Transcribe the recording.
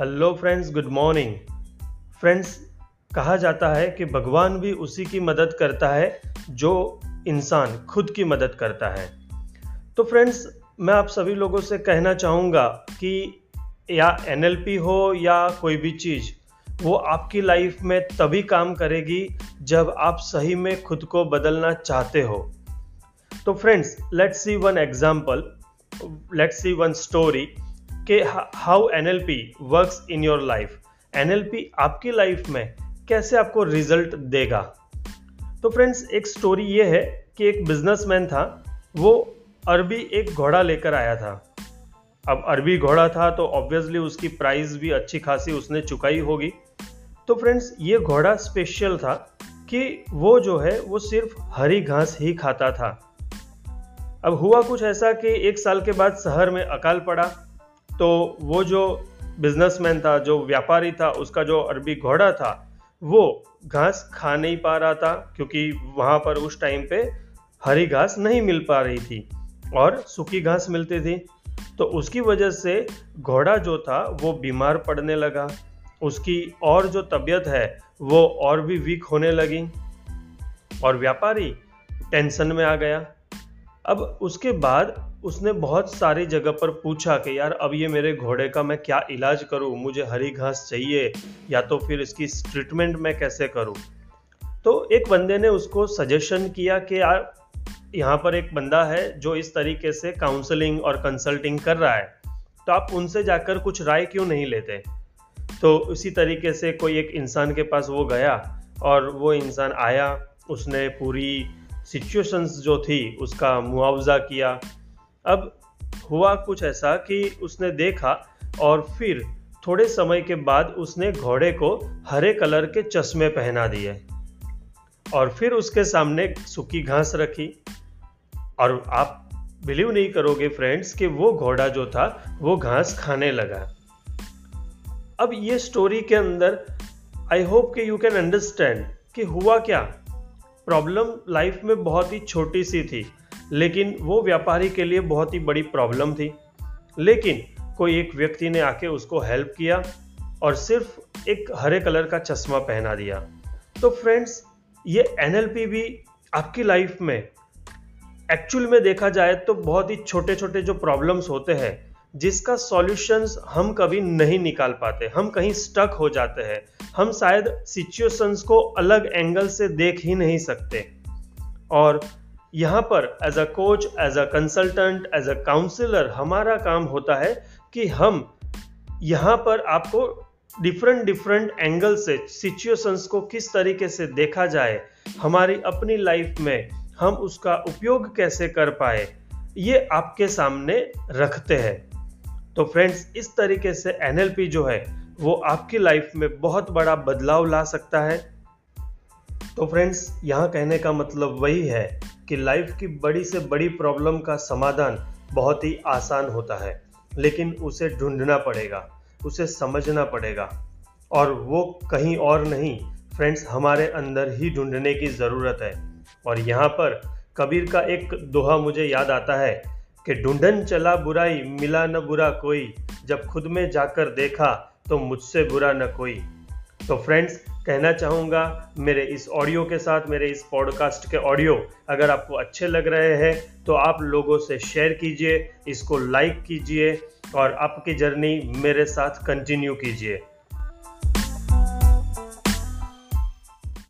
Hello friends good morning friends कहा जाता है कि भगवान भी उसी की मदद करता है जो इंसान खुद की मदद करता है। तो फ्रेंड्स मैं आप सभी लोगों से कहना चाहूँगा कि या एनएलपी हो या कोई भी चीज़, वो आपकी लाइफ में तभी काम करेगी जब आप सही में खुद को बदलना चाहते हो। तो friends let's see one example let's see one story कि how N L P work in your life N L P आपकी लाइफ में कैसे आपको रिज़ल्ट देगा? तो फ्रेंड्स एक स्टोरी ये है कि एक बिजनेसमैन था, वो अरबी एक घोड़ा लेकर आया था। अब अरबी घोड़ा था तो ऑब्वियसली उसकी प्राइस भी अच्छी खासी उसने चुकाई होगी। तो फ्रेंड्स ये घोड़ा स्पेशल था कि वो जो है, वो सिर्फ़ हरी घास ही खाता था। अब हुआ कुछ ऐसा कि एक साल के बाद शहर में अकाल पड़ा तो वो जो बिजनेसमैन था, जो व्यापारी था, उसका जो अरबी घोड़ा था, वो घास खा नहीं पा रहा था, क्योंकि वहाँ पर उस टाइम पे हरी घास नहीं मिल पा रही थी और सूखी घास मिलती थी। तो उसकी वजह से घोड़ा जो था, वो बीमार पड़ने लगा। उसकी और जो तबीयत है, वो और भी वीक होने लगी और व्यापारी टेंशन में आ गया। अब उसके बाद उसने बहुत सारी जगह पर पूछा कि यार, अब ये मेरे घोड़े का मैं क्या इलाज करूँ? मुझे हरी घास चाहिए, या तो फिर इसकी ट्रीटमेंट मैं कैसे करूँ? तो एक बंदे ने उसको सजेशन किया कि यार, यहाँ पर एक बंदा है जो इस तरीके से काउंसलिंग और कंसल्टिंग कर रहा है। तो आप उनसे जाकर कुछ राय क्यों नहीं लेते? तो उसी तरीके से कोई एक इंसान के पास वो गया और वो इंसान आया, उसने पूरी सिचुएशंस जो थी, उसका मुआवजा किया। अब हुआ कुछ ऐसा कि उसने देखा और फिर थोड़े समय के बाद उसने घोड़े को हरे कलर के चश्मे पहना दिए और फिर उसके सामने सूखी घास रखी। और आप बिलीव नहीं करोगे फ्रेंड्स कि वो घोड़ा जो था, वो घास खाने लगा। अब ये स्टोरी के अंदर आई होप कि यू कैन अंडरस्टैंड कि हुआ क्या। प्रॉब्लम लाइफ में बहुत ही छोटी सी थी, लेकिन वो व्यापारी के लिए बहुत ही बड़ी प्रॉब्लम थी। लेकिन कोई एक व्यक्ति ने आके उसको हेल्प किया और सिर्फ़ एक हरे कलर का चश्मा पहना दिया। तो फ्रेंड्स ये एनएलपी भी आपकी लाइफ में एक्चुअल में देखा जाए तो बहुत ही छोटे छोटे जो प्रॉब्लम्स होते हैं जिसका सॉल्यूशंस हम कभी नहीं निकाल पाते, हम कहीं स्टक हो जाते हैं। हम शायद सिचुएशंस को अलग एंगल से देख ही नहीं सकते। और यहाँ पर as a coach as a consultant as a counsellor हमारा काम होता है कि हम यहाँ पर आपको डिफरेंट डिफरेंट एंगल से सिचुएशंस को किस तरीके से देखा जाए, हमारी अपनी लाइफ में हम उसका उपयोग कैसे कर पाए, ये आपके सामने रखते हैं। तो फ्रेंड्स इस तरीके से एनएलपी जो है, वो आपकी लाइफ में बहुत बड़ा बदलाव ला सकता है। तो फ्रेंड्स यहाँ कहने का मतलब वही है कि लाइफ की बड़ी से बड़ी प्रॉब्लम का समाधान बहुत ही आसान होता है, लेकिन उसे ढूंढना पड़ेगा, उसे समझना पड़ेगा। और वो कहीं और नहीं फ्रेंड्स हमारे अंदर ही ढूँढने की ज़रूरत है। और यहाँ पर कबीर का एक दोहा मुझे याद आता है कि ढूंढन चला बुराई, मिला न बुरा कोई। जब खुद में जाकर देखा तो मुझसे बुरा न कोई। तो फ्रेंड्स, कहना चाहूँगा, मेरे इस ऑडियो के साथ, मेरे इस पॉडकास्ट के ऑडियो, अगर आपको अच्छे लग रहे हैं तो आप लोगों से शेयर कीजिए, इसको लाइक कीजिए, और आपकी जर्नी मेरे साथ कंटिन्यू कीजिए।